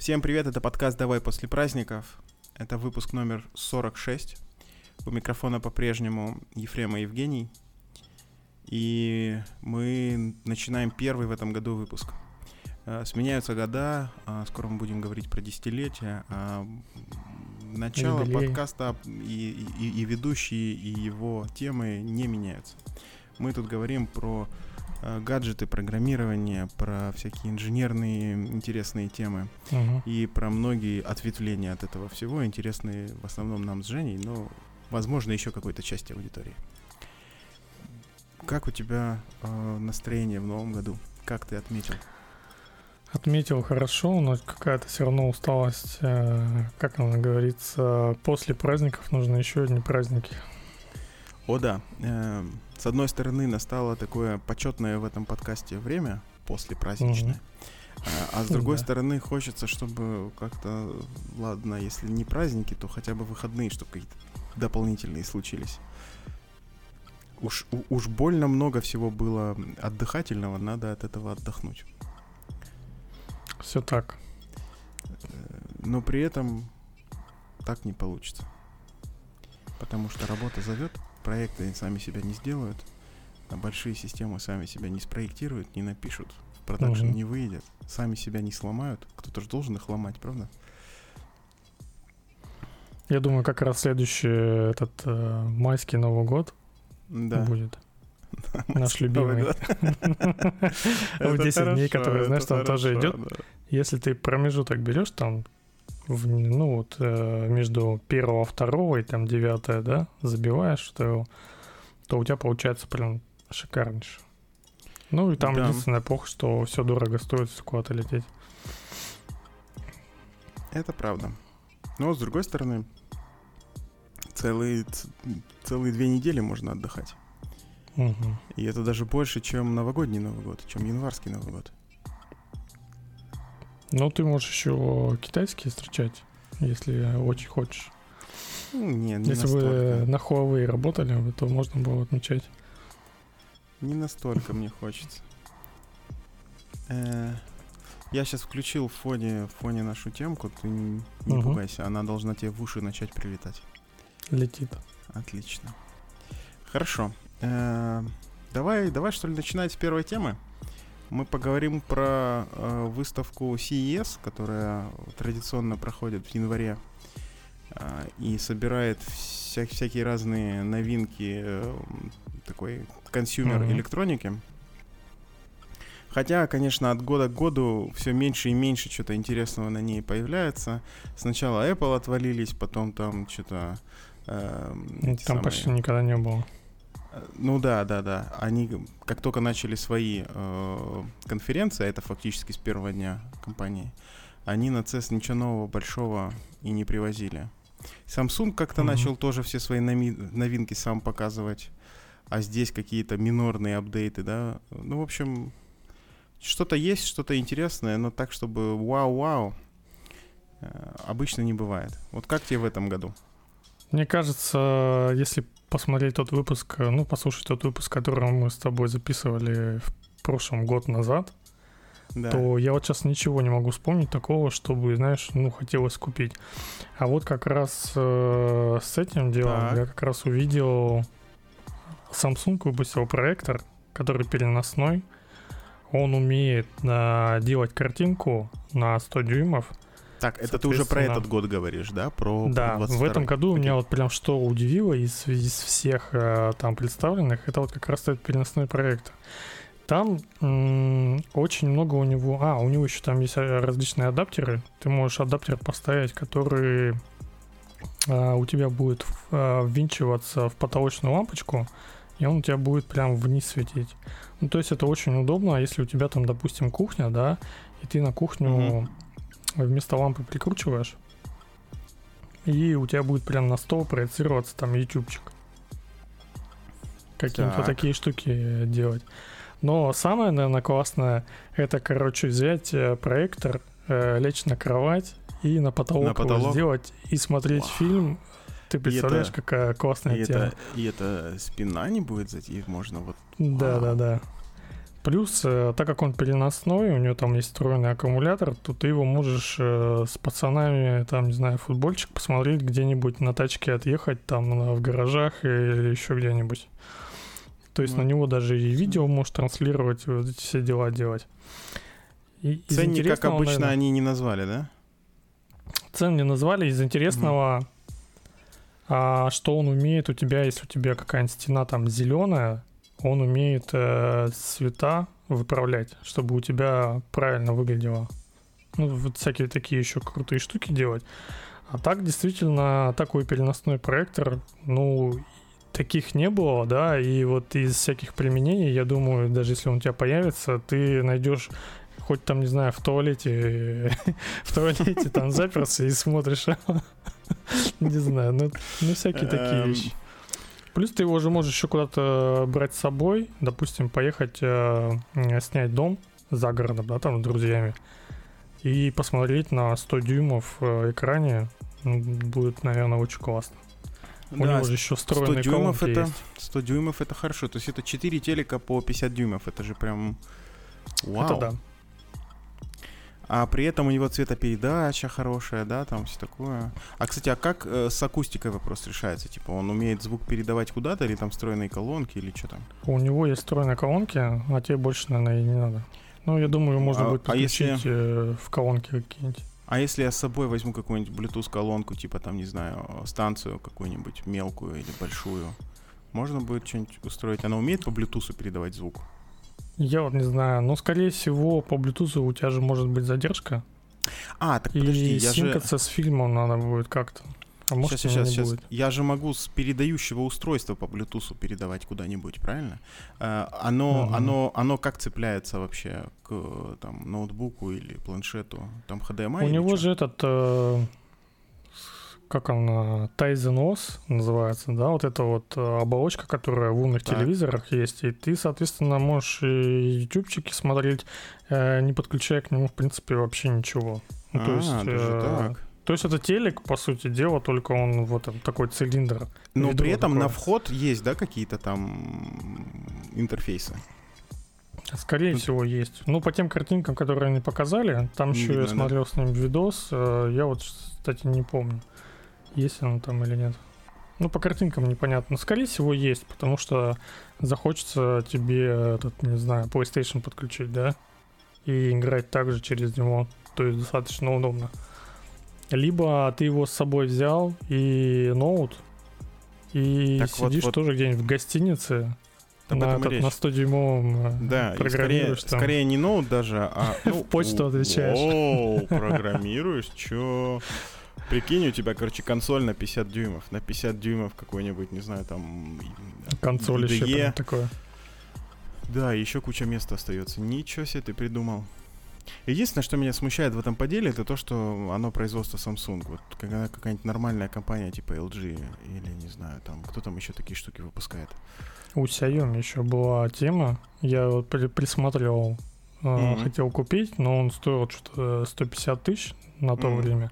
Всем привет, это подкаст «Давай после праздников». Это выпуск номер 46. У микрофона по-прежнему Ефрема Евгений. И мы начинаем первый в этом году выпуск. Э, сменяются года, а скоро мы будем говорить про десятилетия. А начало Юбилей. подкаста и, и, и ведущие, и его темы не меняются. Мы тут говорим про гаджеты, программирование, про всякие инженерные интересные темы Мгм. и про многие ответвления от этого всего, интересные в основном нам с Женей, но, возможно, еще какой-то части аудитории. Как у тебя э, настроение в новом году? Как ты отметил? Отметил хорошо, но какая-то все равно усталость, э, как она говорится, после праздников нужны еще одни праздники. О да, э, с одной стороны настало такое почетное в этом подкасте время, после праздничное, а, а с другой Да. стороны хочется, чтобы как-то, ладно, если не праздники, то хотя бы выходные, чтобы какие-то дополнительные случились. Уж, у- уж больно много всего было отдыхательного, надо от этого отдохнуть. Все так. Но при этом так не получится. Потому что работа зовет, проекты сами себя не сделают, а большие системы сами себя не спроектируют, не напишут, в продакшн Мгм. не выйдет, сами себя не сломают. Кто-то же должен их ломать, правда? Я думаю, как раз следующий этот э, майский Новый год Да. будет. Наш любимый. В Это 10 дней, которые, знаешь, там тоже идет. Если ты промежуток берешь там, в- ну вот э, между первого, второго и там девятое, да, забиваешь, то, то у тебя получается прям шикарнейше. Ну и там Да. единственное плохо, что все дорого стоит если куда-то лететь. Это правда. Но с другой стороны, целые, целые две недели можно отдыхать. Мгм. И это даже больше, чем новогодний Новый год, чем январский Новый год. Ну ты можешь еще китайские встречать, если очень хочешь. Ну, Не, не если настолько. вы на Huawei работали, то можно было отмечать. Не настолько мне хочется. Э, Я сейчас включил в фоне, в фоне нашу темку, ты не не Мгм. пугайся, она должна тебе в уши начать прилетать. Летит. Отлично. Хорошо. Э, Давай, давай что ли начинать с первой темы. Мы поговорим про э, выставку CES, которая традиционно проходит в январе э, и собирает вся- всякие разные новинки э, такой consumer электроники. Хотя, конечно, от года к году все меньше и меньше что-то интересного на ней появляется. Сначала Apple отвалились, потом там что-то... э, эти Там самые- почти никогда не было. Ну да, да, да. Они как только начали свои э, конференции, а это фактически с первого дня компании, они на CES ничего нового большого и не привозили. Samsung как-то Мгм. начал тоже все свои нови- новинки сам показывать, а здесь какие-то минорные апдейты, да. Ну, в общем, что-то есть, что-то интересное, но так, чтобы вау-вау, э, обычно не бывает. Вот как тебе в этом году? Мне кажется, если посмотреть тот выпуск, э, ну, послушать тот выпуск, который мы с тобой записывали в прошлом год назад, Да. то я вот сейчас ничего не могу вспомнить такого, чтобы, знаешь, ну, хотелось купить. А вот как раз э, с этим делом Так. я как раз увидел Samsung выпустил проектор, который переносной. Он умеет э, делать картинку на 100 дюймов. Так, это ты уже про этот год говоришь, да? Про, Да, в 22-й. этом году Окей. меня вот прям что удивило из, из всех э, там представленных, это вот как раз этот переносной проектор. Там м, очень много у него... А, у него еще там есть э, различные адаптеры. Ты можешь адаптер поставить, который э, у тебя будет э, ввинчиваться в потолочную лампочку, и он у тебя будет прям вниз светить. Ну, то есть это очень удобно, а если у тебя там, допустим, кухня, да, и ты на кухню Мгм. Вместо лампы прикручиваешь, и у тебя будет прям на стол проецироваться там ютубчик. Какие-то Так. такие штуки делать. Но самое, наверное, классное, это, короче, взять э, проектор, э, лечь на кровать и на потолок, На потолок? его сделать и смотреть Вау. фильм. Ты представляешь, это- какая классная И тема. это, и это спина не будет зайти, можно вот... Да, Вау. да, да. Плюс, э, так как он переносной, у него там есть встроенный аккумулятор, то ты его можешь э, с пацанами, там, не знаю, футбольчик посмотреть где-нибудь на тачке отъехать, там, в гаражах или еще где-нибудь. То есть Ну, на него даже и видео можешь транслировать, вот эти все дела делать. И Ценник, как обычно, наверное, они не назвали, да? Цен не назвали. Из интересного, а, что он умеет у тебя, если у тебя какая-нибудь стена там зеленая, он умеет э, цвета выправлять, чтобы у тебя правильно выглядело. Ну, вот всякие такие еще крутые штуки делать. А так, действительно, такой переносной проектор, ну, таких не было, да, и вот из всяких применений, я думаю, даже если он у тебя появится, ты найдешь хоть там, не знаю, в туалете, в туалете там заперся и смотришь, не знаю, ну, ну всякие такие Эм, вещи. Плюс ты его уже можешь еще куда-то брать с собой, допустим, поехать э, снять дом за городом, да, там с друзьями, и посмотреть на 100 дюймов э, экране, будет, наверное, очень классно. У Да, него же еще 100 встроенные дюймов колонки это, есть. 100 дюймов это хорошо. То есть это 4 телека по 50 дюймов. Это же прям... Вау. Это да. А при этом у него цветопередача хорошая, да, там все такое. А, кстати, а как э, с акустикой вопрос решается? Типа, он умеет звук передавать куда-то, или там встроенные колонки, или что там? У него есть встроенные колонки, а тебе больше, наверное, и не надо. Ну, я думаю, можно А- будет а если- подключить э, в колонки какие-нибудь. А если я с собой возьму какую-нибудь Bluetooth-колонку, типа там, не знаю, станцию какую-нибудь мелкую или большую, можно будет что-нибудь устроить? Она умеет по Bluetooth передавать звук? Я вот не знаю, но скорее всего по Bluetooth у тебя же может быть задержка. А, так И подожди, я же... синкаться с фильмом надо будет как-то. А может, Сейчас, и сейчас, сейчас. будет. Я же могу с передающего устройства по Bluetooth передавать куда-нибудь, правильно? Э, оно, Мгм. оно, оно как цепляется вообще к там, ноутбуку или планшету? Там HDMI? У него чё? же этот, э, как он, Tizen OS называется, да, вот эта вот э, оболочка, которая в умных Так. телевизорах есть, и ты, соответственно, можешь и ютубчики смотреть, э, не подключая к нему, в принципе, вообще ничего. Ну, то А, есть, даже э, так. То есть это телек, по сути дела, только он вот такой цилиндр. Но при этом такое. на вход есть, да, какие-то там интерфейсы? Скорее Ну, всего, есть. Ну, по тем картинкам, которые они показали, там Не еще я видно, да? смотрел с ним видос, э, я вот, кстати, не помню, есть он там или нет. Ну, по картинкам непонятно. Скорее всего, есть, потому что захочется тебе, этот, не знаю, PlayStation подключить, да, и играть также через него, то есть достаточно удобно. Либо ты его с собой взял и ноут, и Так вот- сидишь вот- тоже где-нибудь в гостинице, Об на, этот, на 100-дюймовом Да, и скорее, программируешь там. скорее не ноут даже, а... ну, почту у- отвечаешь. Оу, программируешь, чё? Прикинь, у тебя, короче, консоль на 50 дюймов. На 50 дюймов какой-нибудь, не знаю, там... консоль еще прям такое. Да, еще куча места остается. Ничего себе ты придумал. Единственное, что меня смущает в этом поделе, это то, что оно производство Samsung. Вот когда какая-нибудь нормальная компания типа LG или, не знаю, там, кто там еще такие штуки выпускает. У Xiaomi еще была тема, я вот при- присматривал, Мгм. хотел купить, но он стоил что-то 150 тысяч на то Мгм. время.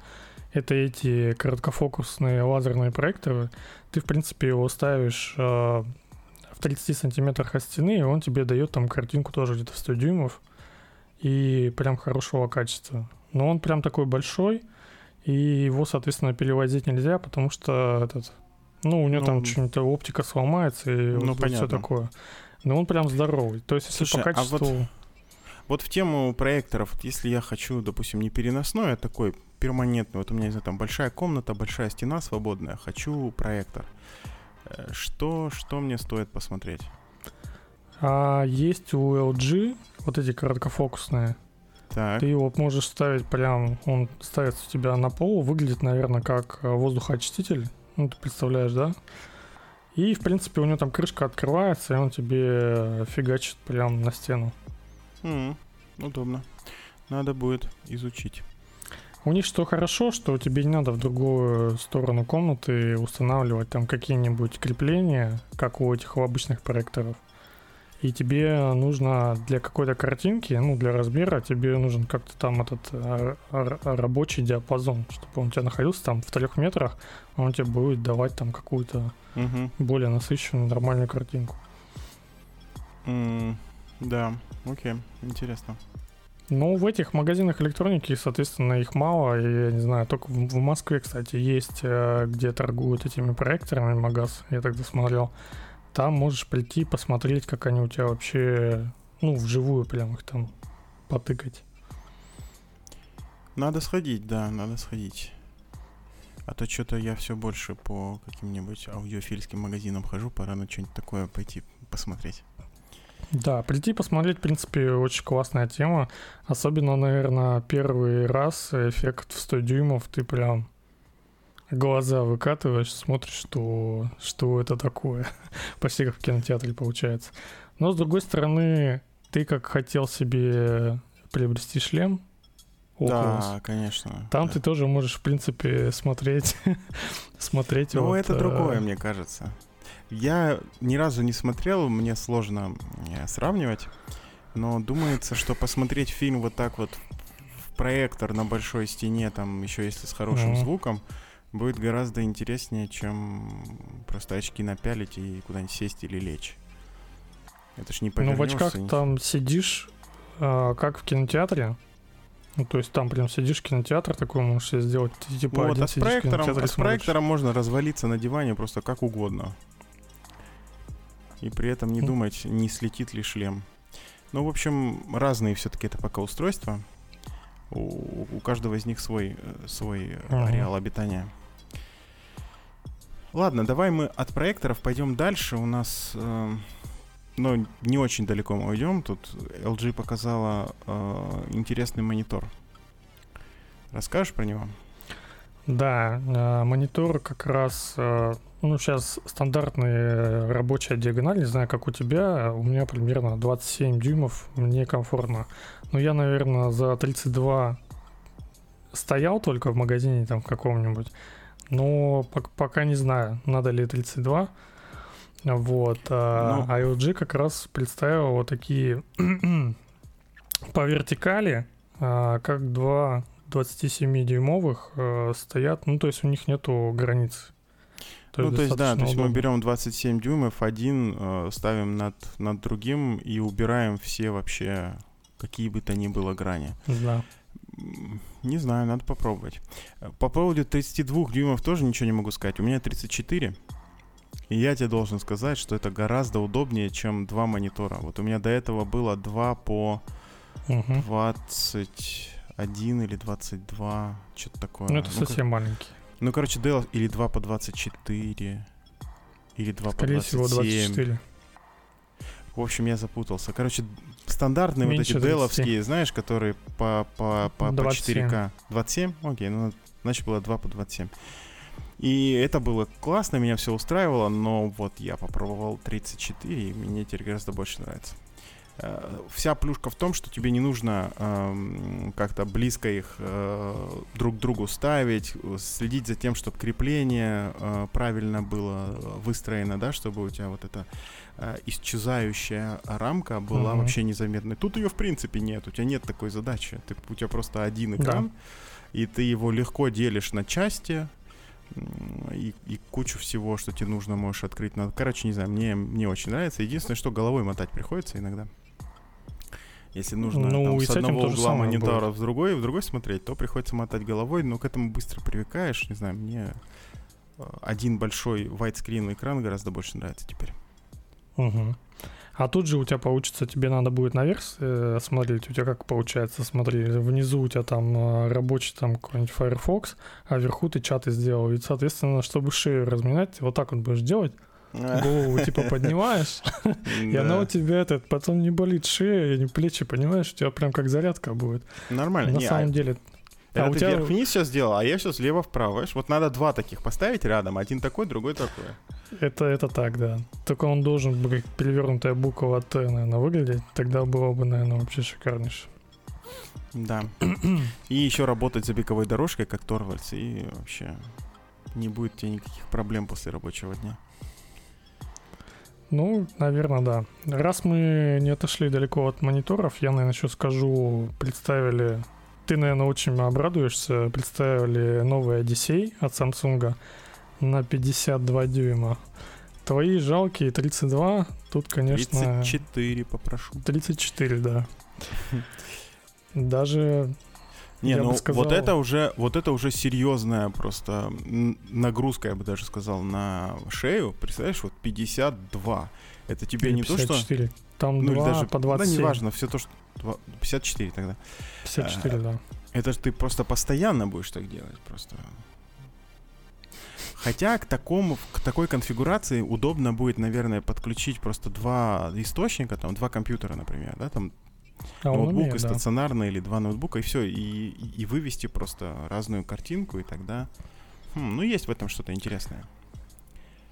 Это эти короткофокусные лазерные проекторы. Ты, в принципе, его ставишь э, в 30 сантиметрах от стены, и он тебе дает там картинку тоже где-то в 100 дюймов и прям хорошего качества. Но он прям такой большой, и его, соответственно, перевозить нельзя, потому что этот, ну, у него Ну, там что-нибудь оптика сломается и ну, вот, все такое. Но он прям здоровый. То есть, если Слушай, по а вот качеству... Вот в тему проекторов, вот если я хочу, допустим, не переносной, а такой перманентный, вот у меня, не знаю, там большая комната, большая стена свободная, хочу проектор. Э, Что, что мне стоит посмотреть? А есть у LG вот эти короткофокусные. Так, Ты его можешь ставить прям, он ставится у тебя на пол, выглядит, наверное, как э, воздухоочиститель. Ну, ты представляешь, да? И, в принципе, у него там крышка открывается, и он тебе э, фигачит прям на стену. М, удобно. Надо будет изучить. У них что хорошо, что тебе не надо в другую сторону комнаты устанавливать там какие-нибудь крепления, как у этих у обычных проекторов. И тебе нужно для какой-то картинки, ну, для размера, тебе нужен как-то там этот р- рабочий диапазон, чтобы он у тебя находился там в трех метрах, а он тебе будет давать там какую-то Мгм. более насыщенную нормальную картинку. М, Да, окей, интересно. Ну, в этих магазинах электроники, соответственно, их мало. И, я не знаю, только в Москве, кстати, есть, э, где торгуют этими проекторами магаз. Я тогда смотрел. Там можешь прийти, посмотреть, как они у тебя вообще, ну, вживую прям их там потыкать. Надо сходить, да, надо сходить. А то что-то я все больше по каким-нибудь аудиофильским магазинам хожу, пора на что-нибудь такое пойти посмотреть. Да, прийти посмотреть, в принципе, очень классная тема. Особенно, наверное, первый раз эффект в 100 дюймов, ты прям глаза выкатываешь, смотришь, что, что это такое. Почти как в кинотеатре получается. Но, с другой стороны, ты как хотел себе приобрести шлем, Oculus. Да, конечно. Там да. ты тоже можешь, в принципе, смотреть, смотреть. Ну, вот, это другое, мне кажется. Я ни разу не смотрел, мне сложно э, сравнивать, но думается, что посмотреть фильм вот так вот в проектор на большой стене, там еще если с хорошим mm-hmm. звуком, будет гораздо интереснее, чем просто очки напялить и куда-нибудь сесть или лечь. Это ж не Ну, в очках не... там сидишь, э, как в кинотеатре, ну, то есть там прям сидишь кинотеатр такой можешь себе сделать, типа вот, один а с проектором, а с проектором можно развалиться на диване просто как угодно. И при этом не думать, не слетит ли шлем. Ну, в общем, разные все-таки это пока устройства. У, у каждого из них свой, э, свой uh-huh. ареал обитания. Ладно, давай мы от проекторов пойдем дальше. У нас э, но не очень далеко мы уйдем. Тут LG показала э, интересный монитор. Расскажешь про него? Да, э, монитор как раз, э, ну, сейчас стандартная рабочая диагональ, не знаю, как у тебя, у меня примерно 27 дюймов, мне комфортно. Но я, наверное, за 32 стоял только в магазине там каком-нибудь, но пока не знаю, надо ли 32. Вот. А, ну... А LG как раз представила вот такие по вертикали, а, как два 27-дюймовых э, стоят, ну, то есть у них нету границ. То ну, то есть, да, то есть мы берем 27 дюймов, один э, ставим над, над другим и убираем все вообще, какие бы то ни было грани. Да. Не знаю, надо попробовать. По поводу 32 дюймов тоже ничего не могу сказать. У меня 34. И я тебе должен сказать, что это гораздо удобнее, чем два монитора. Вот у меня до этого было два по угу. 21 или 22, что-то такое. Ну, это ну, совсем как... маленький. Ну, короче, Dell или 2 по 24, или 2 Скорее по 27. всего, 24. В общем, я запутался. Короче, стандартные Меньше вот эти деловские, знаешь, которые по, по, по, по 4К. 27? Окей, ну, значит, было 2 по 27. И это было классно, меня все устраивало, но вот я попробовал 34, и мне теперь гораздо больше нравится. Э, вся плюшка в том, что тебе не нужно э, как-то близко их э, друг к другу ставить, следить за тем, чтобы крепление э, правильно было выстроено, да, чтобы у тебя вот эта э, исчезающая рамка была mm-hmm. вообще незаметной. Тут ее в принципе нет, у тебя нет такой задачи. Ты, у тебя просто один экран, да. и ты его легко делишь на части, и, и кучу всего, что тебе нужно, можешь открыть. Короче, не знаю, мне не очень нравится. Единственное, что головой мотать приходится иногда. Если нужно ну, там, с одного угла монитора в другой, в другой смотреть, то приходится мотать головой, но к этому быстро привыкаешь. Не знаю, мне э, один большой widescreen экран гораздо больше нравится теперь. Угу. А тут же у тебя получится, тебе надо будет наверх э, смотреть, у тебя как получается, смотри, внизу у тебя там э, рабочий там какой-нибудь Firefox, а вверху ты чаты сделал. И, соответственно, чтобы шею разминать, вот так вот будешь делать, голову типа поднимаешь, и она у тебя этот, потом не болит шея, не плечи, понимаешь, у тебя прям как зарядка будет. Нормально. На самом а деле это а ты тебя... вверх-вниз сейчас сделал, а я сейчас лево-вправо. Вот надо два таких поставить рядом. Один такой, другой такой. Это, это так, да. Только он должен быть перевернутая буква Т, наверное, выглядеть. Тогда было бы, наверное, вообще шикарнейше. Да. и еще работать за беговой дорожкой, как Торвальдс, и вообще не будет тебе никаких проблем после рабочего дня. Ну, наверное, да. Раз мы не отошли далеко от мониторов, я, наверное, еще скажу, представили ты, наверное, очень обрадуешься. Представили новый Odyssey от Samsung на 52 дюйма. твои жалкие 32, тут, конечно... 34 попрошу. 34, да. Даже не, я ну сказал... вот это уже, вот это уже серьезная просто нагрузка, я бы даже сказал, на шею. Представляешь, вот 52. Это тебе Или не 54. то, что... Там ну, 2 даже, по 27. Да, неважно, все то, что... 54 тогда. 54, а, да. Это же ты просто постоянно будешь так делать, просто... Хотя к такому, к такой конфигурации удобно будет, наверное, подключить просто два источника, там два компьютера, например, да, там а ноутбук умеет, и стационарный да. или два ноутбука, и все, и, и вывести просто разную картинку, и тогда... Хм, ну, есть в этом что-то интересное.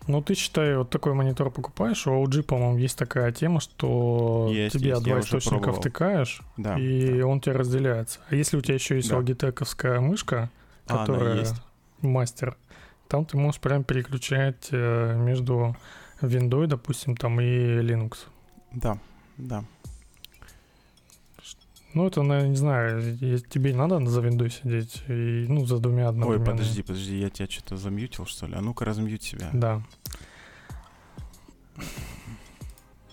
Ну, ты считай, вот такой монитор покупаешь, у LG, по-моему, есть такая тема, что есть, тебе есть, два источника втыкаешь, да, и да. он тебе разделяется. А если у тебя еще есть да. Logitech мышка, которая а, мастер, там ты можешь прям переключать э, между Windows, допустим, там и Linux. Да, да. Ну, это, наверное, не знаю, тебе не надо за виндой сидеть, и, ну, за двумя одновременно. Ой, подожди, подожди, я тебя что-то замьютил, что ли? А ну-ка, размьють себя. Да.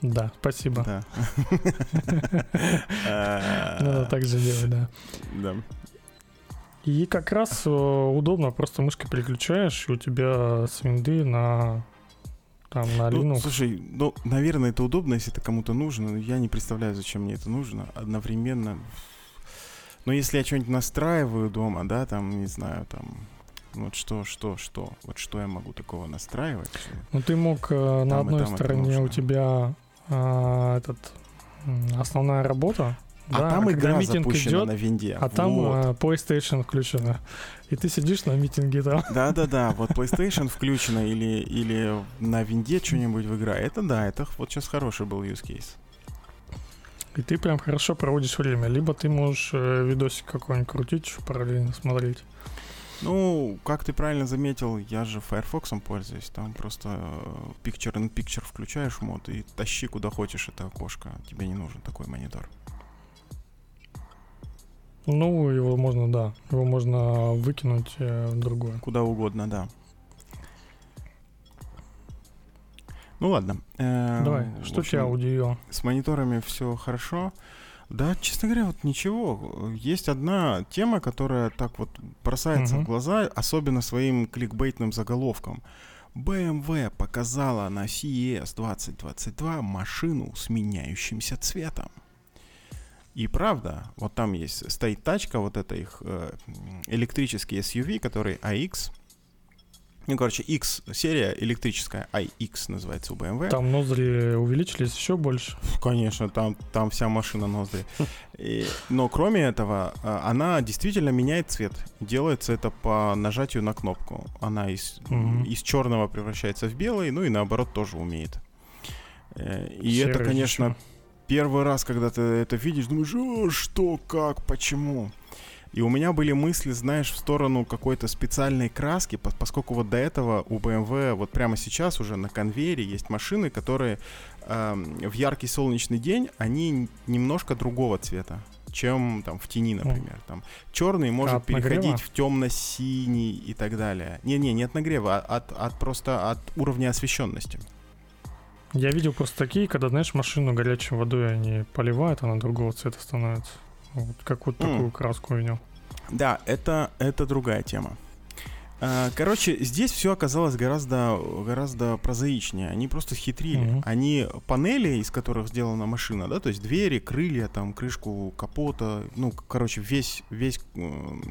Да, спасибо. Да. Надо так же делать, да. Да. И как раз э, удобно, просто мышкой переключаешь, и у тебя с винды на там на ну, Linux. Слушай, ну, наверное, это удобно, если это кому-то нужно, но я не представляю, зачем мне это нужно. Одновременно. Но если я что-нибудь настраиваю дома, да, там, не знаю, там, вот что, что, что, вот что я могу такого настраивать? Ну, ты мог э, на одной стороне у тебя э, этот основная работа, а да, там игра запущена идет, на винде. А там вот. uh, PlayStation включена. И ты сидишь на митинге там. Да-да-да, вот PlayStation включена или, или на винде что-нибудь в игра. Это да, это вот сейчас хороший был use case. И ты прям хорошо проводишь время. Либо ты можешь э, видосик какой-нибудь крутить, параллельно смотреть. Ну, как ты правильно заметил, я же Firefox пользуюсь. Там просто Picture in Picture включаешь мод и тащи куда хочешь это окошко. Тебе не нужен такой монитор. Ну, его можно, да. Его можно выкинуть э, в другое. Куда угодно, да. Ну ладно. Э, Давай, что общем, тебя удивило? С мониторами все хорошо. Да, честно говоря, вот ничего. Есть одна тема, которая так вот бросается угу. в глаза, особенно своим кликбейтным заголовком. BMW показала на CES 2022 машину с меняющимся цветом. И правда, вот там есть, стоит тачка, вот это их э, электрический SUV, который iX. Ну, короче, X серия электрическая, iX называется у BMW. Там ноздри увеличились еще больше. Конечно, там, там вся машина ноздри. И, но кроме этого, э, она действительно меняет цвет. Делается это по нажатию на кнопку. Она из, mm-hmm. из черного превращается в белый, ну и наоборот тоже умеет. Э, и Серый это, конечно, еще первый раз, когда ты это видишь, думаешь, что, как, почему? И у меня были мысли, знаешь, в сторону какой-то специальной краски, поскольку вот до этого у BMW вот прямо сейчас уже на конвейере есть машины, которые э, в яркий солнечный день, они немножко другого цвета чем там в тени, например. Там черный может от переходить нагрева? в темно-синий и так далее. Не-не, не от нагрева, а от, от просто от уровня освещенности. Я видел просто такие, когда, знаешь, машину горячей водой они поливают, она другого цвета становится. Вот, как вот такую mm. краску видел. Да, это, это другая тема. А, короче, здесь все оказалось гораздо, гораздо прозаичнее. Они просто схитрили. Mm-hmm. Они панели, из которых сделана машина, да, то есть двери, крылья, там, крышку капота, ну, короче, весь, весь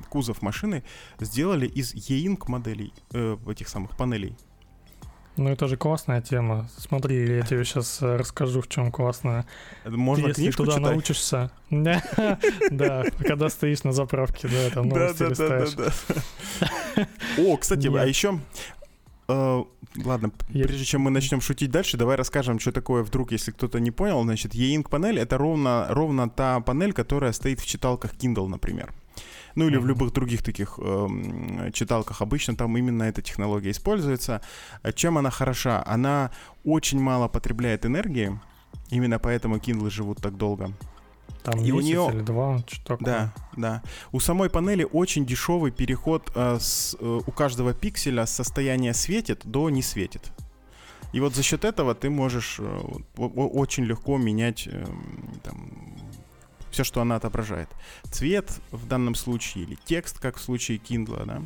кузов машины сделали из E-Ink моделей, э, этих самых панелей. Ну, это же классная тема. Смотри, я тебе сейчас э, расскажу, в чем классная. Можно Если туда читать? научишься... Да, когда стоишь на заправке, да, там новости листаешь. О, кстати, а еще э, ладно, прежде чем мы начнем шутить дальше, давай расскажем, что такое вдруг, если кто-то не понял. Значит, E-Ink панель это ровно, ровно та панель, которая стоит в читалках Kindle, например. Ну или mm-hmm. в любых других таких э, читалках обычно там именно эта технология используется. Чем она хороша? Она очень мало потребляет энергии, именно поэтому Kindle живут так долго. Там и у нее или два, что такое. Да, да. У самой панели очень дешевый переход э, с, э, у каждого пикселя с состояния светит до не светит. И вот за счет этого ты можешь э, очень легко менять эм, там, все, что она отображает. Цвет в данном случае или текст, как в случае Kindle, да.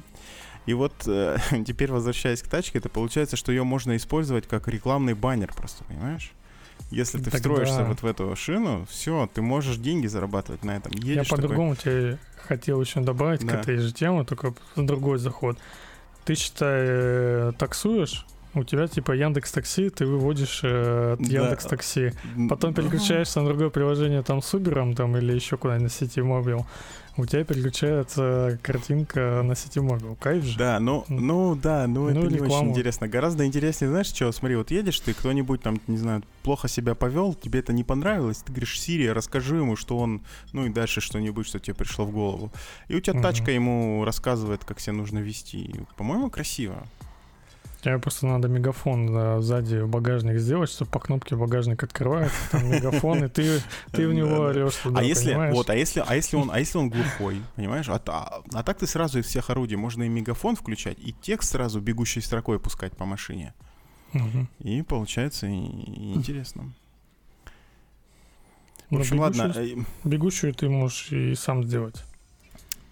И вот э, теперь возвращаясь к тачке, это получается, что ее можно использовать как рекламный баннер просто, понимаешь? Если ты Тогда... встроишься вот в эту шину, все, ты можешь деньги зарабатывать на этом. Едешь Я по-другому такой... тебе хотел еще добавить да. к этой же теме, только другой заход. Ты считай, э, таксуешь, у тебя типа Яндекс Такси, ты выводишь э, Яндекс Такси, потом переключаешься на другое приложение там с Uber там или еще куда-нибудь на сети мобил у тебя переключается картинка на сети Mobile. Кайф же. Да, ну, ну да, ну, ну это не очень интересно. Гораздо интереснее, знаешь, что? Смотри, вот едешь ты, кто-нибудь там, не знаю, плохо себя повел, тебе это не понравилось, ты говоришь, Сири, расскажи ему, что он, ну и дальше что-нибудь, что тебе пришло в голову. И у тебя угу. тачка ему рассказывает, как себя нужно вести. По-моему, красиво. Тебе просто надо мегафон да, сзади в багажник сделать, чтобы по кнопке багажник открывается, там мегафон, и ты, ты в него орешь туда, А если, вот, а если, а если он, а если он глухой, понимаешь? А, а, а так ты сразу из всех орудий можно и мегафон включать, и текст сразу бегущей строкой пускать по машине. Угу. И получается и, и интересно. В общем, ладно. Э, бегущую ты можешь и сам сделать.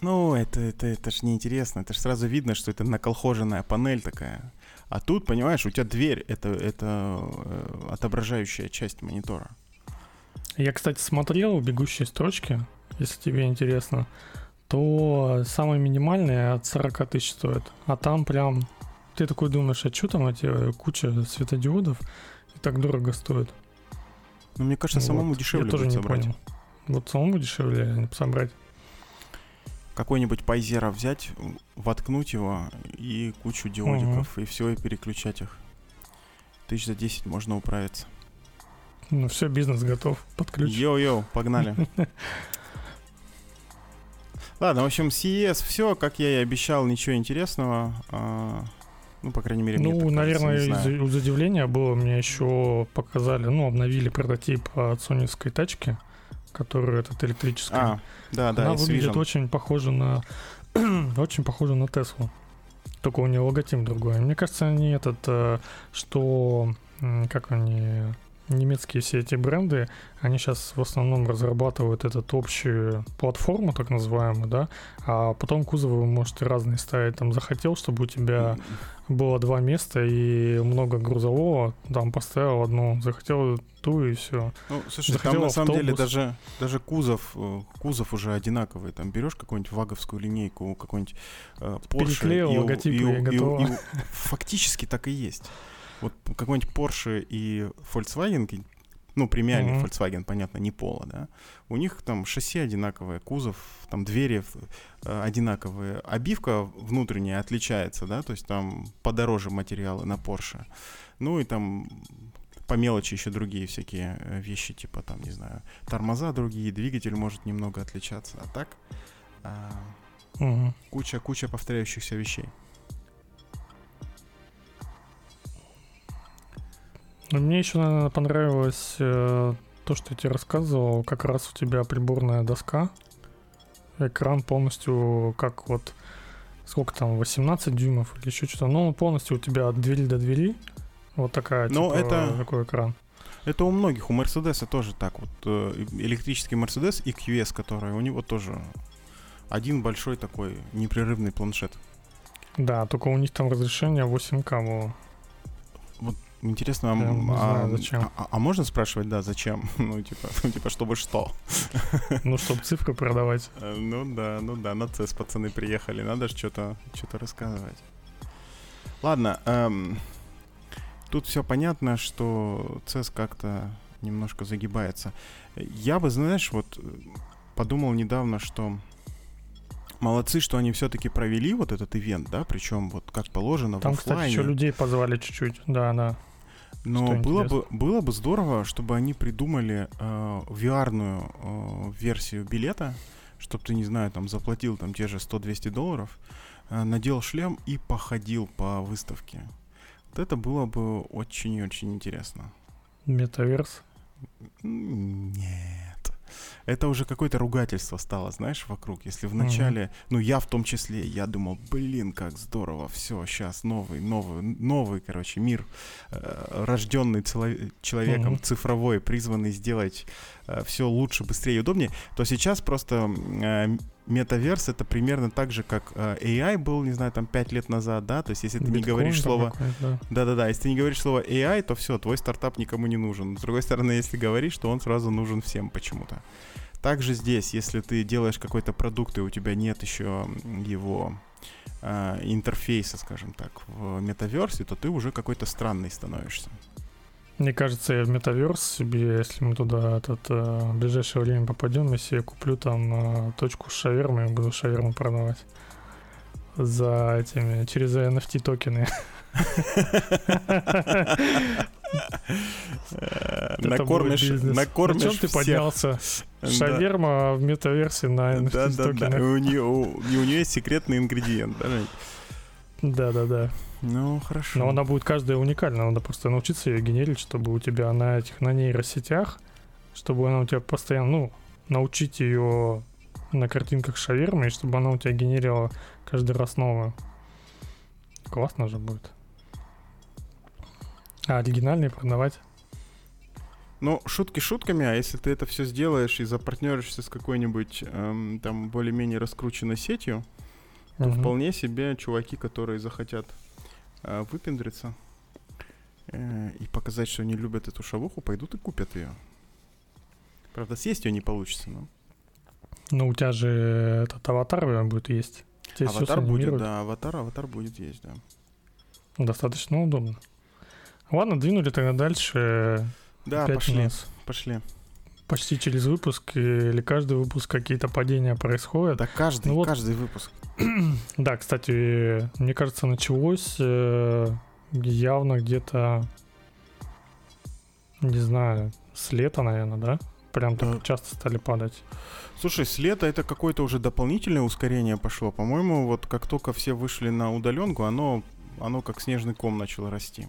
Ну, это, это, это ж неинтересно. Это ж сразу видно, что это наколхоженная панель такая. А тут, понимаешь, у тебя дверь это, это э, отображающая часть монитора. Я, кстати, смотрел бегущие строчки, если тебе интересно, то самые минимальные от 40 тысяч стоят. А там прям ты такой думаешь, а что там эти э, куча светодиодов и так дорого стоит? Ну, мне кажется, самому вот. дешевле Я тоже не собрать. понял. Вот самому дешевле собрать какой-нибудь Pi Zero взять, воткнуть его и кучу диодиков, угу. и все, и переключать их. Тысяч за 10 можно управиться. Ну все, бизнес готов, подключ. Йоу-йоу, погнали. Ладно, в общем, CES все, как я и обещал, ничего интересного. А, ну, по крайней мере, Ну, наверное, из, из удивления было, мне еще показали, ну, обновили прототип от соневской тачки которая этот электрическая. А, да, да, Она выглядит очень похоже на очень похоже на Теслу. Только у нее логотип другой. Мне кажется, они этот, э, что как они немецкие все эти бренды, они сейчас в основном разрабатывают этот общую платформу, так называемую, да, а потом кузовы вы можете разные ставить. Там захотел, чтобы у тебя было два места и много грузового, там поставил одну, захотел ту и все. Ну, слушай, захотел там на автобус. самом деле даже, даже кузов, э, кузов уже одинаковый. Там берешь какую-нибудь ваговскую линейку, какой-нибудь э, Porsche, Переклеил и, логотип и, и, и, и, и фактически так и есть. Вот какой-нибудь Porsche и Volkswagen, ну, премиальный mm-hmm. Volkswagen, понятно, не Пола, да, у них там шасси одинаковое, кузов, там двери э, одинаковые, обивка внутренняя отличается, да, то есть там подороже материалы на Porsche. Ну и там по мелочи еще другие всякие э, вещи, типа там, не знаю, тормоза другие, двигатель может немного отличаться, а так а, угу. куча, куча повторяющихся вещей. Ну, мне еще, наверное, понравилось э, то, что я тебе рассказывал. Как раз у тебя приборная доска. Экран полностью как вот... Сколько там, 18 дюймов или еще что-то. Ну, полностью у тебя от двери до двери. Вот такая, Но типа, это... такой экран. Это у многих, у Мерседеса тоже так. Вот э, электрический Мерседес и QS, который у него тоже один большой такой непрерывный планшет. Да, только у них там разрешение 8К было. Вот Интересно, а, знаю, а, зачем. А, а можно спрашивать, да, зачем? ну, типа, ну, типа, чтобы что? ну, чтобы цифры продавать. Э, ну да, ну да, на CES пацаны приехали, надо же что-то что рассказывать. Ладно, эм, тут все понятно, что CES как-то немножко загибается. Я бы, знаешь, вот подумал недавно, что молодцы, что они все-таки провели вот этот ивент, да, причем вот как положено Там, в оффлайне. кстати, еще людей позвали чуть-чуть, да, да. Но было бы, было бы здорово, чтобы они придумали э, VR-ную э, версию билета, чтобы ты, не знаю, там заплатил там те же 100-200 долларов, э, надел шлем и походил по выставке. Вот это было бы очень-очень интересно. Метаверс? Нет. Это уже какое-то ругательство стало, знаешь, вокруг. Если в начале, mm-hmm. ну я в том числе, я думал, блин, как здорово, все, сейчас новый, новый, новый, короче, мир, э, рожденный цело- человеком, mm-hmm. цифровой, призванный сделать э, все лучше, быстрее и удобнее, то сейчас просто э, метаверс это примерно так же, как э, AI был, не знаю, там 5 лет назад, да, то есть если ты Биткоин не говоришь слово... Да-да-да, если ты не говоришь слово AI, то все, твой стартап никому не нужен. С другой стороны, если говоришь, то он сразу нужен всем почему-то. Также здесь, если ты делаешь какой-то продукт, и у тебя нет еще его э, интерфейса, скажем так, в метаверсе, то ты уже какой-то странный становишься. Мне кажется, я в метаверс себе, если мы туда этот, э, в ближайшее время попадем, если я куплю там э, точку с шавермой, буду шаверму продавать за этими, через NFT токены. Накормишь, накормишь На чем ты поднялся? Шаверма в метаверсии на NFT Да, да, да. У нее, у нее есть секретный ингредиент, да, да, да. Ну, хорошо. Но она будет каждая уникальна. Надо просто научиться ее генерить, чтобы у тебя на этих, на нейросетях, чтобы она у тебя постоянно, ну, научить ее на картинках шавермы, и чтобы она у тебя генерировала каждый раз новую. Классно же будет. А оригинальные продавать? Ну, шутки шутками, а если ты это все сделаешь и запартнеришься с какой-нибудь эм, там более-менее раскрученной сетью, то угу. вполне себе чуваки, которые захотят э, выпендриться э, и показать, что они любят эту шавуху, пойдут и купят ее. Правда, съесть ее не получится, но. Ну, у тебя же этот аватар будет есть. Здесь аватар будет, да, аватар, аватар будет есть, да. Достаточно удобно. Ладно, двинули тогда дальше. Да, пошли, минут. пошли. Почти через выпуск или каждый выпуск какие-то падения происходят. Да каждый, ну, вот, каждый выпуск. да, кстати, мне кажется, началось э, явно где-то, не знаю, с лета, наверное, да? Прям так да. часто стали падать. Слушай, с лета это какое-то уже дополнительное ускорение пошло. По-моему, вот как только все вышли на удаленку, оно, оно как снежный ком начало расти.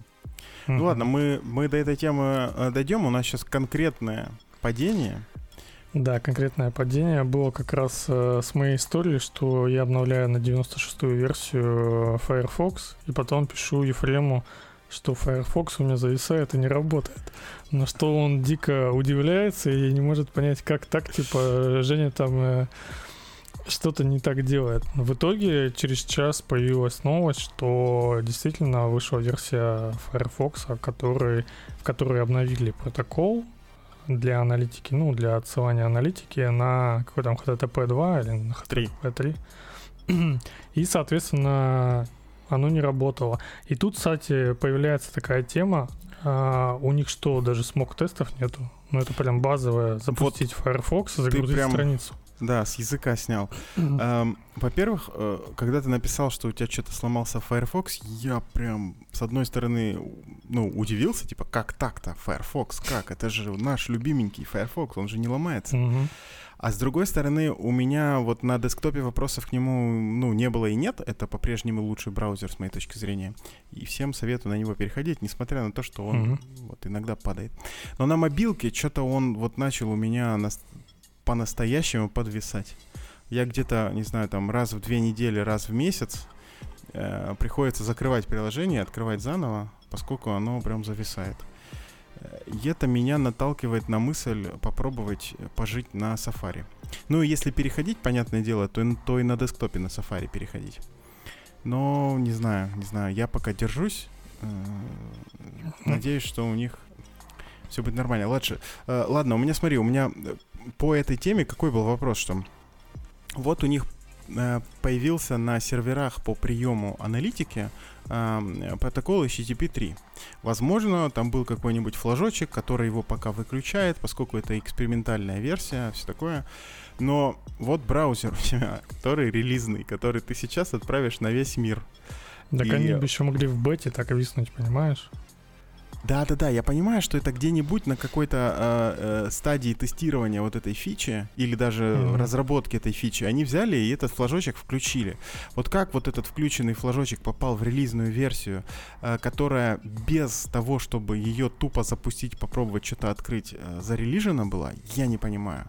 Ну ладно, мы, мы до этой темы э, дойдем. У нас сейчас конкретное падение. Да, конкретное падение было как раз э, с моей историей, что я обновляю на 96-ю версию Firefox, и потом пишу Ефрему, что Firefox у меня зависает и не работает. На что он дико удивляется и не может понять, как так, типа, Женя там э, что-то не так делает. В итоге через час появилась новость, что действительно вышла версия Firefox, который, в которой обновили протокол, для аналитики, ну, для отсылания аналитики на какой там HTTP 2 или на HTTP 3. И, соответственно, оно не работало. И тут, кстати, появляется такая тема, а, у них что, даже смог-тестов нету? Ну, это прям базовое, запустить вот Firefox и загрузить прям... страницу. Да, с языка снял. Эм, во-первых, э, когда ты написал, что у тебя что-то сломался Firefox, я прям, с одной стороны, ну, удивился, типа, как так-то? Firefox, как? Это же наш любименький Firefox, он же не ломается. А с другой стороны, у меня вот на десктопе вопросов к нему, ну, не было и нет. Это по-прежнему лучший браузер, с моей точки зрения. И всем советую на него переходить, несмотря на то, что он mm-hmm. вот иногда падает. Но на мобилке что-то он вот начал у меня на, по-настоящему подвисать. Я где-то, не знаю, там раз в две недели, раз в месяц э, приходится закрывать приложение, открывать заново, поскольку оно прям зависает. Э, и это меня наталкивает на мысль попробовать пожить на Safari. Ну и если переходить, понятное дело, то, то и на десктопе на Safari переходить. Но не знаю, не знаю, я пока держусь. Э, надеюсь, что у них все будет нормально. Ладно, э, ладно, у меня, смотри, у меня по этой теме какой был вопрос, что вот у них э, появился на серверах по приему аналитики э, протокол HTTP 3. Возможно, там был какой-нибудь флажочек, который его пока выключает, поскольку это экспериментальная версия, все такое. Но вот браузер у тебя, который релизный, который ты сейчас отправишь на весь мир. Так и... они бы еще могли в бете так виснуть, понимаешь? Да, да, да, я понимаю, что это где-нибудь на какой-то э, э, стадии тестирования вот этой фичи или даже mm-hmm. разработки этой фичи они взяли и этот флажочек включили. Вот как вот этот включенный флажочек попал в релизную версию, э, которая без того, чтобы ее тупо запустить, попробовать что-то открыть, э, зарелижена была, я не понимаю.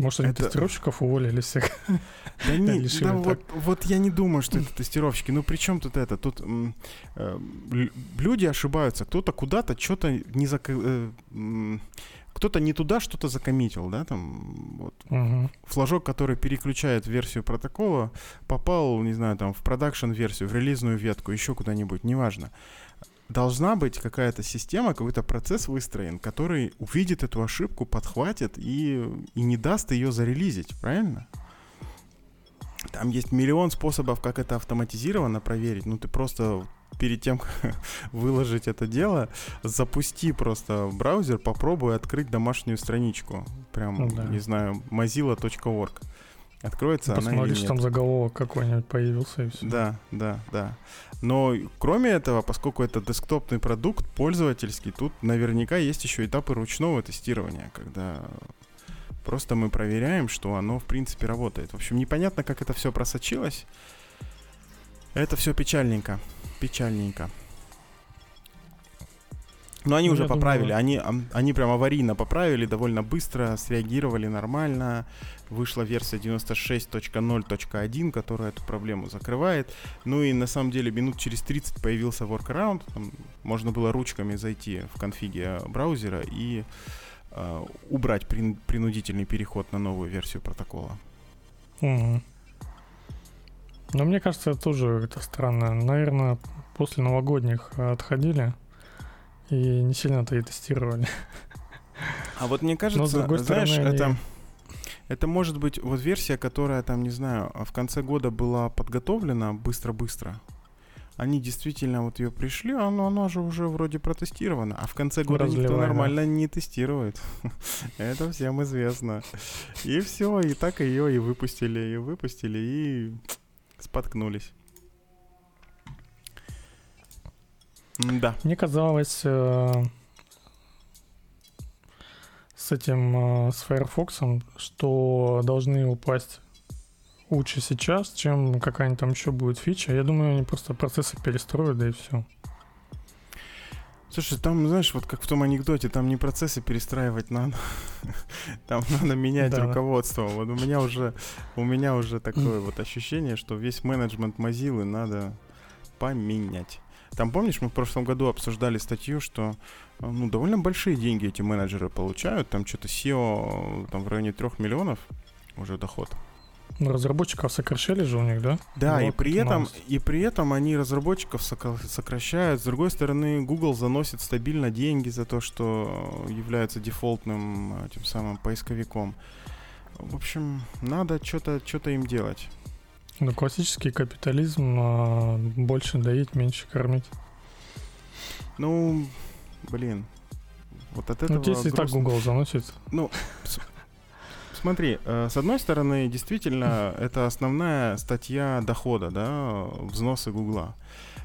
Может, они Это- тестировщиков уволили всех? Да, не, да вот, вот я не думаю, что это тестировщики. Ну при чем тут это? Тут э, лю- люди ошибаются. Кто-то куда-то что-то не зак... э, кто-то не туда что-то закоммитил, да, там вот Мгм. флажок, который переключает версию протокола, попал, не знаю, там в продакшн-версию, в релизную ветку, еще куда-нибудь, неважно. Должна быть какая-то система, какой-то процесс выстроен, который увидит эту ошибку, подхватит и, и не даст ее зарелизить, правильно? Там есть миллион способов, как это автоматизированно проверить. Ну, ты просто перед тем, как выложить это дело, запусти просто браузер, попробуй открыть домашнюю страничку. Прям, Ну да. не знаю, mozilla.org. Откроется она Посмотри, или нет. там заголовок какой-нибудь появился и все. Да, да, да. Но кроме этого, поскольку это десктопный продукт, пользовательский, тут наверняка есть еще этапы ручного тестирования, когда просто мы проверяем, что оно в принципе работает. В общем, непонятно, как это все просочилось. Это все печальненько. Печальненько. Но они Ну, уже поправили. думаю- Они, они прям аварийно поправили, довольно быстро, среагировали нормально. Вышла версия 96.0.1, которая эту проблему закрывает. Ну и на самом деле минут через 30 появился workaround. Там можно было ручками зайти в конфиге браузера и э, убрать прин- принудительный переход на новую версию протокола. Мгм. Но мне кажется, это тоже это странно. Наверное, после новогодних отходили и не сильно-то и тестировали. А вот мне кажется, с другой знаешь, стороны, это, они- это может быть вот версия, которая там, не знаю, в конце года была подготовлена быстро-быстро. Они действительно вот ее пришли, а оно, оно же уже вроде протестировано. А в конце года никто Разливай, да. нормально не тестирует. Это всем известно. И все, и так ее и выпустили, и выпустили, и споткнулись. Да. Мне казалось, э, с этим, э, с Firefox, что должны упасть лучше сейчас, чем какая-нибудь там еще будет фича. Я думаю, они просто процессы перестроят, да и все. Слушай, там, знаешь, вот как в том анекдоте, там не процессы перестраивать надо. Там надо менять Да. руководство. Вот у меня уже, у меня уже такое вот ощущение, что весь менеджмент Mozilla надо поменять. Там, помнишь, мы в прошлом году обсуждали статью, что э, ну, довольно большие деньги эти менеджеры получают. Там что-то SEO там в районе трех миллионов уже доход. Ну, разработчиков сокращали же у них, да? Да, и Вот при это этом, новость. и при этом они разработчиков сокращают. С другой стороны, Google заносит стабильно деньги за то, что является дефолтным э, тем самым поисковиком. В общем, надо что-то что им делать. Ну, классический капитализм а, больше доить, меньше кормить. Ну, блин, вот от этого Ну, если и так грустно. Google заносит. Смотри, э, с одной стороны, действительно, это основная статья дохода, да, взносы Гугла.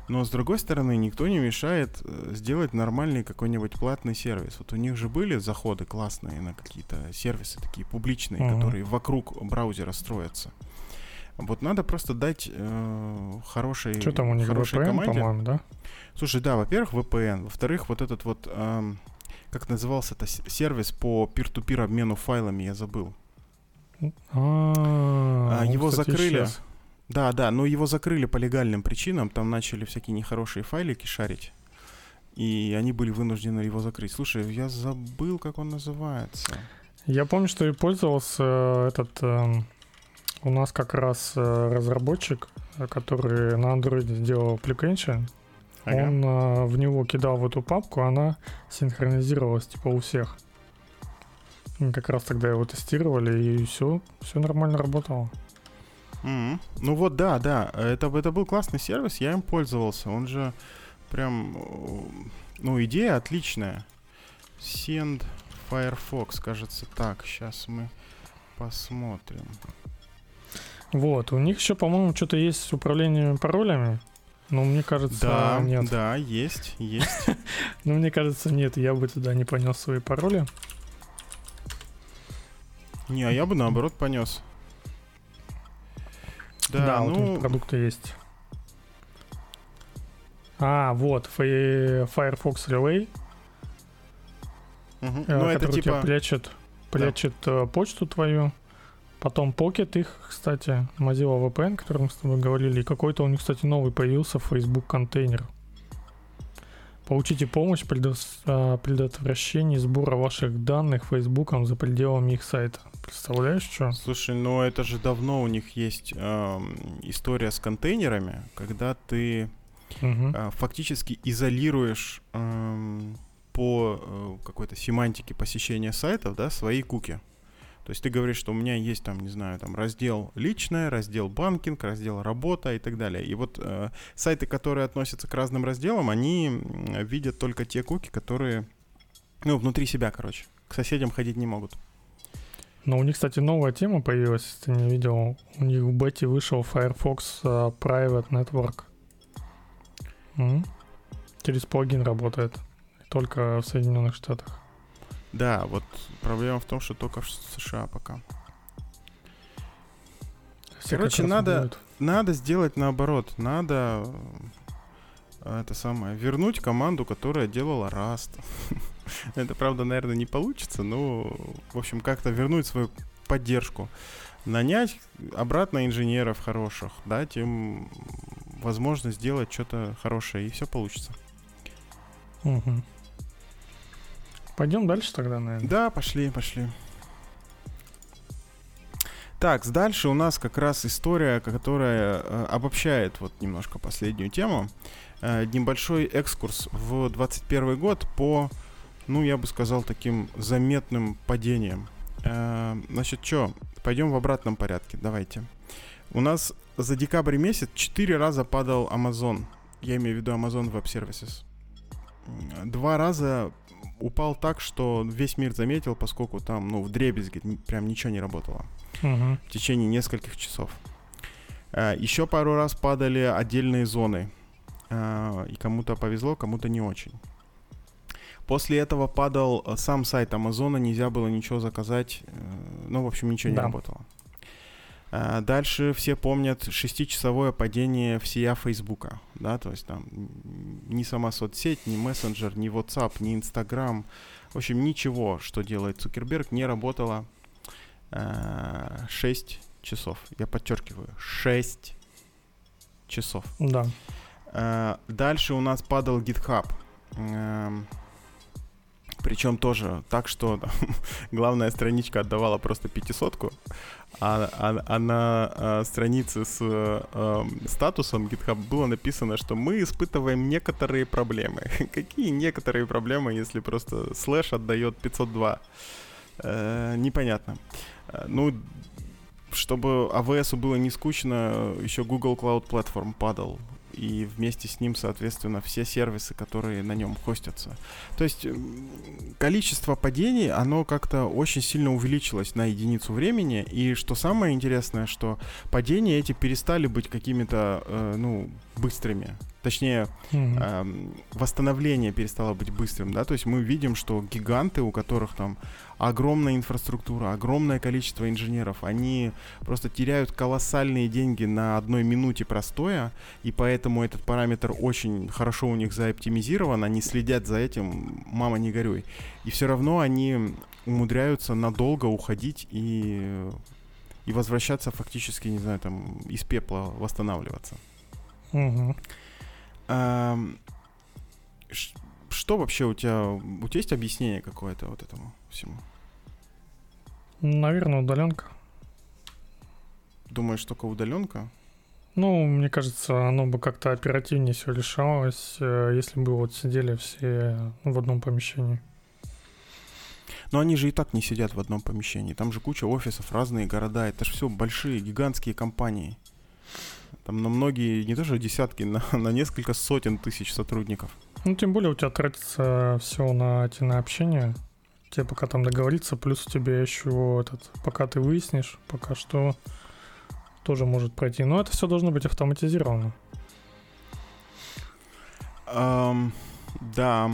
Но с другой стороны, никто не мешает э, сделать нормальный какой-нибудь платный сервис. Вот у них же были заходы классные на какие-то сервисы такие публичные, Мгм. которые вокруг браузера строятся. Вот надо просто дать э, хорошей, Что там у них, хорошей VPN, команде. по-моему, да? Слушай, да, во-первых, VPN, во-вторых, вот этот вот, эм, как назывался-то с- сервис по пир-ту-пир обмену файлами, я забыл. А, А, он, его кстати, закрыли. исчез. Да, да, но его закрыли по легальным причинам, там начали всякие нехорошие файлики шарить. И они были вынуждены его закрыть. Слушай, я забыл, как он называется. Я помню, что и пользовался э, этот... эм, у нас как раз э, разработчик, э, который на андроиде сделал Application, Ага. он э, в него кидал в эту папку, она синхронизировалась типа у всех. Мы как раз тогда его тестировали, и все, все нормально работало. Мгм. Ну вот, да, да, это, это был классный сервис, я им пользовался. Он же прям, ну, идея отличная. Send Firefox, кажется, так, сейчас мы посмотрим. Вот, у них еще, по-моему, что-то есть с управлением паролями. Но мне кажется, Да, нет. да, есть, есть. Ну, мне кажется, нет, я бы туда не понес свои пароли. Не, а я бы наоборот понес. Да, Да, вот у них ну, продукты есть. А, вот, Fi- Firefox Relay, э, ну это тебя типа, прячет, прячет э, почту твою Потом Pocket их, кстати, Mozilla VPN, о котором мы с тобой говорили. И какой-то у них, кстати, новый появился Facebook контейнер. Получите помощь при а, предотвращении сбора ваших данных Фейсбуком за пределами их сайта. Представляешь, что? Слушай, ну это же давно у них есть э, история с контейнерами, когда ты угу. э, фактически изолируешь э, по э, какой-то семантике посещения сайтов, да, свои куки. То есть ты говоришь, что у меня есть там, не знаю, там раздел личное, раздел банкинг, раздел работа и так далее. И вот э, сайты, которые относятся к разным разделам, они видят только те куки, которые, ну, внутри себя, короче. К соседям ходить не могут. Но у них, кстати, новая тема появилась, если ты не видел. У них в бете вышел Firefox uh, Private Network. М-м? Через плагин работает. Только в Соединенных Штатах. Да, вот проблема в том, что только в США пока. Все Короче, надо, надо сделать наоборот. Надо э, это самое, вернуть команду, которая делала Rust. это, правда, наверное, не получится, но, в общем, как-то вернуть свою поддержку. Нанять обратно инженеров хороших, дать им возможность сделать что-то хорошее, и все получится. Угу. Пойдем дальше тогда, наверное. Да, пошли, пошли. Так, дальше у нас как раз история, которая э, обобщает вот немножко последнюю тему. Э, небольшой экскурс в 21 год по, ну, я бы сказал, таким заметным падениям. Э, значит, что, пойдем в обратном порядке, давайте. У нас за декабрь месяц 4 раза падал Amazon. Я имею в виду Amazon Web Services. Два раза упал так, что весь мир заметил, поскольку там, ну, в дребезге прям ничего не работало. Uh-huh. В течение нескольких часов. А, еще пару раз падали отдельные зоны. А, и кому-то повезло, кому-то не очень. После этого падал э, сам сайт Амазона, нельзя было ничего заказать. Э, ну, в общем, ничего не да. работало. А, дальше все помнят шестичасовое падение всея Фейсбука, да, то есть там ни сама соцсеть, ни мессенджер, ни WhatsApp, ни Instagram, в общем, ничего, что делает Цукерберг, не работало а, 6 часов. Я подчеркиваю, 6 часов. Да. А, дальше у нас падал GitHub. Причем тоже так, что там, главная страничка отдавала просто пятисотку, а, а, а на а, странице с а, статусом GitHub было написано, что мы испытываем некоторые проблемы. Какие некоторые проблемы, если просто слэш отдает 502? Э, непонятно. Э, ну, чтобы AWS было не скучно, еще Google Cloud Platform падал и вместе с ним, соответственно, все сервисы, которые на нем хостятся. То есть количество падений, оно как-то очень сильно увеличилось на единицу времени, и что самое интересное, что падения эти перестали быть какими-то, э, ну, быстрыми. Точнее, mm-hmm. э, восстановление перестало быть быстрым, да, то есть мы видим, что гиганты, у которых там огромная инфраструктура, огромное количество инженеров, они просто теряют колоссальные деньги на одной минуте простоя, и поэтому этот параметр очень хорошо у них заоптимизирован, они следят за этим, мама не горюй. И все равно они умудряются надолго уходить и, и возвращаться фактически, не знаю, там, из пепла восстанавливаться. Угу. А, что вообще у тебя, у тебя есть объяснение какое-то вот этому всему? Наверное, удаленка. Думаешь, только удаленка? Ну, мне кажется, оно бы как-то оперативнее все решалось, э, если бы вот сидели все в одном помещении. Но они же и так не сидят в одном помещении. Там же куча офисов, разные города. Это же все большие, гигантские компании. Там на многие, не даже десятки, на, на несколько сотен тысяч сотрудников. Ну, тем более у тебя тратится все на эти на общение. Тебе пока там договориться, плюс у тебя еще этот, пока ты выяснишь, пока что тоже может пройти. Но это все должно быть автоматизировано. Um, да.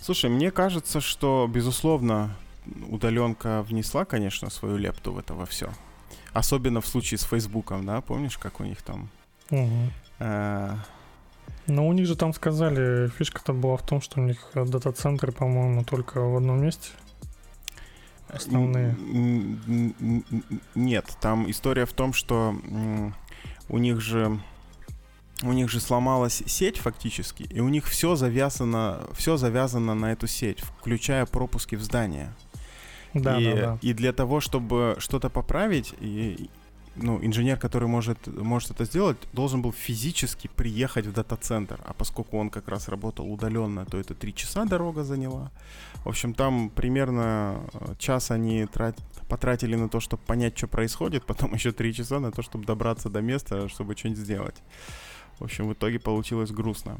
Слушай, мне кажется, что, безусловно, удаленка внесла, конечно, свою лепту в это во все. Особенно в случае с Фейсбуком, да, помнишь, как у них там Угу. А... Ну, у них же там сказали, фишка-то была в том, что у них дата-центры, по-моему, только в одном месте. основные? Нет, там история в том, что у них же у них же сломалась сеть фактически, и у них все завязано, все завязано на эту сеть, включая пропуски в здание. Да, и, да, да. и для того, чтобы что-то поправить, и, ну, инженер, который может, может это сделать, должен был физически приехать в дата-центр. А поскольку он как раз работал удаленно, то это три часа дорога заняла. В общем, там примерно э, час они трат... потратили на то, чтобы понять, что происходит, потом еще три часа на то, чтобы добраться до места, чтобы что-нибудь сделать. В общем, в итоге получилось грустно.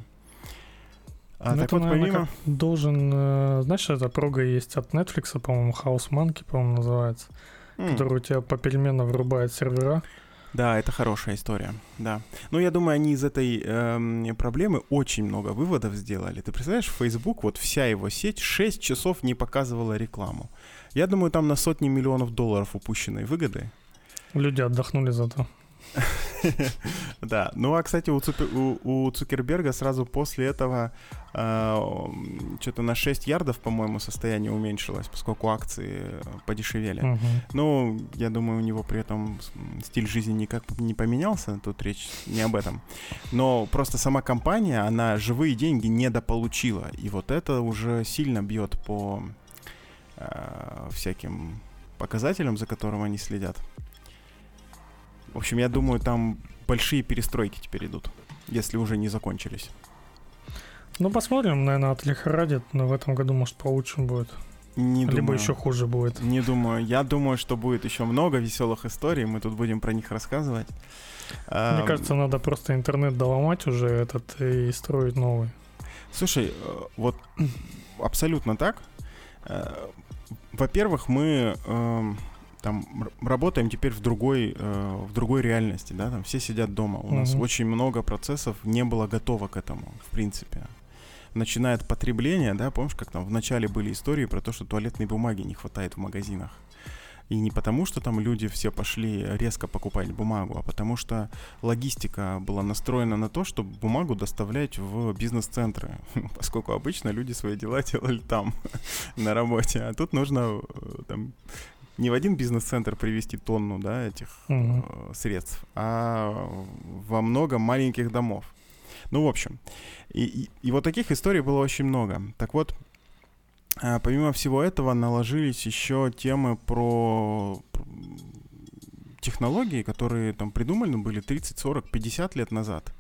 А ну, так это, вот наверное, помимо... должен... Э, знаешь, эта прога есть от Netflix, по-моему, House Monkey, по-моему, называется mm. который у тебя попеременно вырубает сервера. Да, это хорошая история, да. Но я думаю, они из этой эм, проблемы очень много выводов сделали. Ты представляешь, Facebook, вот вся его сеть 6 часов не показывала рекламу. Я думаю, там на сотни миллионов долларов упущенной выгоды. Люди отдохнули зато. Да, ну а, кстати, у, у, Цукерберга сразу после этого э, что-то на 6 ярдов, по-моему, состояние уменьшилось, поскольку акции подешевели. Угу. Ну, я думаю, у него при этом стиль жизни никак не поменялся, тут речь не об этом. Но просто сама компания, она живые деньги недополучила, и вот это уже сильно бьет по э, всяким показателям, за которым они следят. В общем, я думаю, там большие перестройки теперь идут, если уже не закончились. Ну, посмотрим, наверное, отлихорадит, но в этом году, может, получше будет. Не Либо думаю. еще хуже будет. Не думаю. Я думаю, что будет еще много веселых историй. Мы тут будем про них рассказывать. Мне кажется, надо просто интернет доломать уже этот и строить новый. Слушай, э, вот абсолютно так. Э, во-первых, мы эм, там работаем теперь в другой, э, в другой реальности, да, там все сидят дома. У mm-hmm. нас очень много процессов не было готово к этому, в принципе. Начинает потребление, да, помнишь, как там в начале были истории про то, что туалетной бумаги не хватает в магазинах. И не потому, что там люди все пошли резко покупать бумагу, а потому что логистика была настроена на то, чтобы бумагу доставлять в бизнес-центры, поскольку обычно люди свои дела делали там, на работе. А тут нужно э, там, не в один бизнес-центр привести тонну да, этих угу. э, средств, а во много маленьких домов. Ну, в общем, и, и, и вот таких историй было очень много. Так вот, э, помимо всего этого, наложились еще темы про технологии, которые там придуманы были 30, 40, 50 лет назад.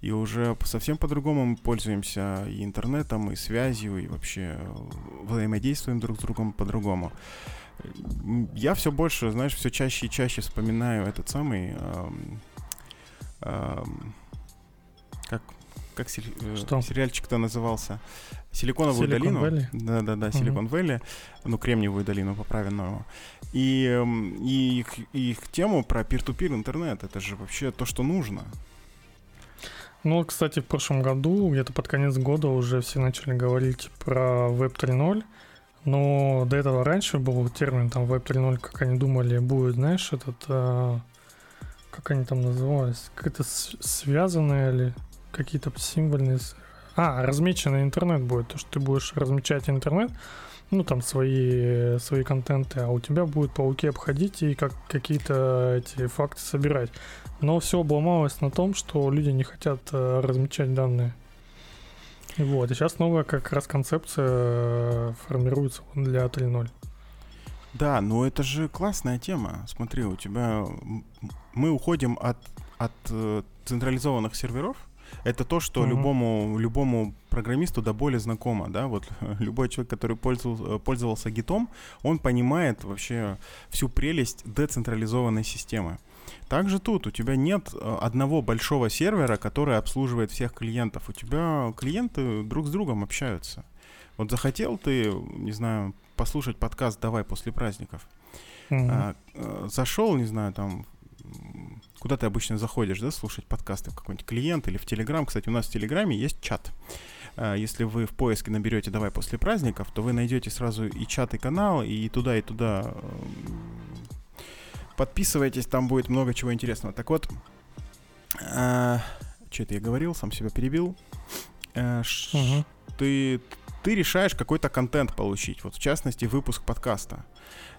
И уже совсем по-другому мы пользуемся и интернетом, и связью, и вообще взаимодействуем друг с другом по-другому я все больше, знаешь, все чаще и чаще вспоминаю этот самый... Эм, эм, как как сери- э, Что? сериальчик-то назывался? Силиконовую Silicon долину. Valley? Да, да, да, Силикон uh Вэлли, ну, Кремниевую долину, поправленную. И, и их, их тему про peer-to-peer интернет, это же вообще то, что нужно. Ну, кстати, в прошлом году, где-то под конец года уже все начали говорить про Web 3.0. Но до этого раньше был термин там Web 3.0, как они думали, будет, знаешь, этот, а, как они там назывались, как-то связанное или какие-то символьные... А, размеченный интернет будет, то, что ты будешь размечать интернет, ну, там, свои, свои контенты, а у тебя будет пауки обходить и как какие-то эти факты собирать. Но все обломалось на том, что люди не хотят э, размечать данные. Вот, и сейчас новая как раз концепция э, формируется для 3.0. Да, но это же классная тема. Смотри, у тебя... Мы уходим от, от э, централизованных серверов. Это то, что mm-hmm. любому, любому программисту до боли знакомо, да, вот любой человек, который пользовался, пользовался гитом, он понимает вообще всю прелесть децентрализованной системы. Также тут у тебя нет э, одного большого сервера, который обслуживает всех клиентов. У тебя клиенты друг с другом общаются. Вот захотел ты, не знаю, послушать подкаст «Давай после праздников». Mm-hmm. А, а, зашел, не знаю, там, куда ты обычно заходишь, да, слушать подкасты в какой-нибудь клиент или в Телеграм. Кстати, у нас в Телеграме есть чат. А, если вы в поиске наберете «Давай после праздников», то вы найдете сразу и чат, и канал, и туда, и туда Подписывайтесь, там будет много чего интересного. Так вот, э, что это я говорил, сам себя перебил. Э, угу. Ты ты решаешь какой-то контент получить, вот в частности выпуск подкаста.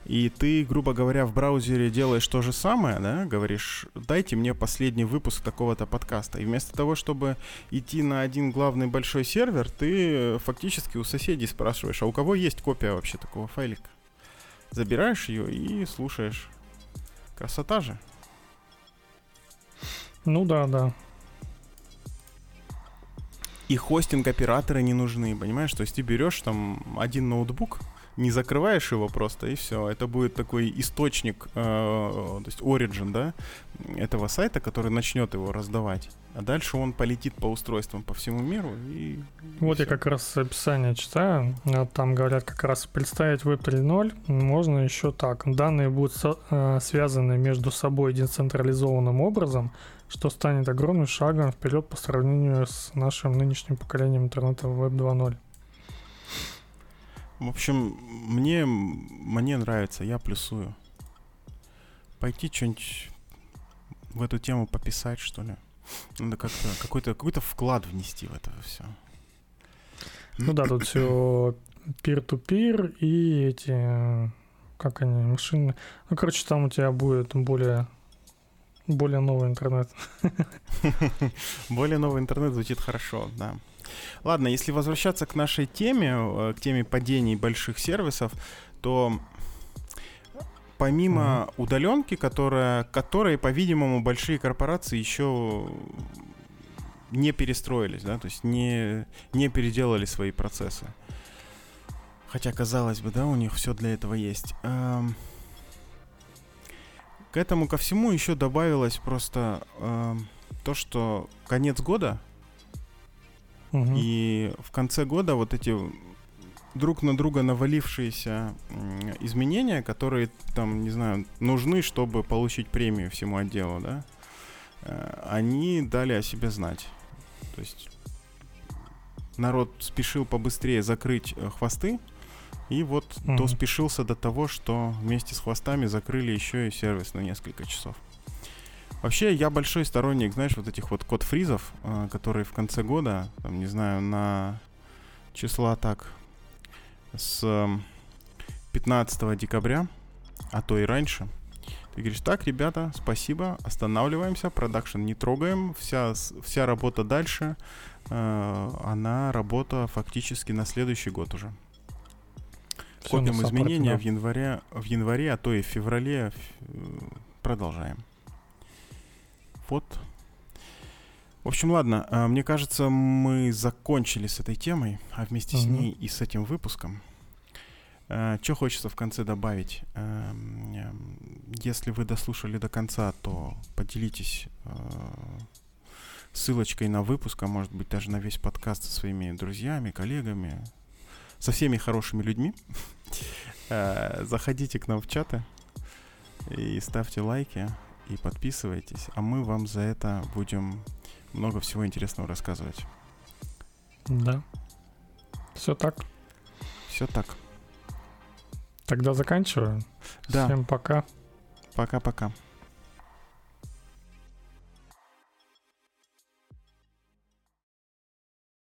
И ты, грубо говоря, в браузере делаешь то же самое, да, говоришь, дайте мне последний выпуск такого-то подкаста. И вместо того, чтобы идти на один главный большой сервер, ты фактически у соседей спрашиваешь, а у кого есть копия вообще такого файлика? Забираешь ее и слушаешь. Красота же. Ну да, да. И хостинг-операторы не нужны, понимаешь? То есть ты берешь там один ноутбук, не закрываешь его просто, и все. Это будет такой источник, э, то есть origin, да, этого сайта, который начнет его раздавать. А дальше он полетит по устройствам по всему миру. И, вот и я как раз описание читаю. А там говорят, как раз представить Web 3.0 можно еще так. Данные будут со- э, связаны между собой децентрализованным образом, что станет огромным шагом вперед по сравнению с нашим нынешним поколением интернета Web 2.0. В общем, мне, мне нравится, я плюсую. Пойти что-нибудь в эту тему пописать, что ли. Надо как-то какой-то какой вклад внести в это все. Ну да, тут все peer-to-peer и эти, как они, машины. Ну, короче, там у тебя будет более более новый интернет. Более новый интернет звучит хорошо, да. Ладно, если возвращаться к нашей теме, э, к теме падений больших сервисов, то помимо mm-hmm. удаленки, которая, которой, по-видимому, большие корпорации еще не перестроились, да, то есть не, не переделали свои процессы. Хотя, казалось бы, да, у них все для этого есть. Эм... К этому ко всему еще добавилось просто эм, то, что конец года Угу. И в конце года вот эти друг на друга навалившиеся изменения, которые там, не знаю, нужны, чтобы получить премию всему отделу, да, э, они дали о себе знать. То есть народ спешил побыстрее закрыть э, хвосты, и вот mm-hmm. то спешился до того, что вместе с хвостами закрыли еще и сервис на несколько часов. Вообще, я большой сторонник, знаешь, вот этих вот код-фризов, э, которые в конце года, там, не знаю, на числа так, с 15 декабря, а то и раньше, ты говоришь, так, ребята, спасибо, останавливаемся, продакшн не трогаем, вся, вся работа дальше, э, она работа фактически на следующий год уже. Все Копим изменения да. в январе, в январе, а то и в феврале э, продолжаем вот. В общем, ладно, а, мне кажется, мы закончили с этой темой, а вместе угу. с ней и с этим выпуском. А, Что хочется в конце добавить? Если вы дослушали до конца, то поделитесь а, ссылочкой на выпуск, а может быть даже на весь подкаст со своими друзьями, коллегами, со всеми хорошими людьми. Заходите к нам в чаты и ставьте лайки и подписывайтесь, а мы вам за это будем много всего интересного рассказывать. Да. Все так. Все так. Тогда заканчиваем. Да. Всем пока. Пока-пока.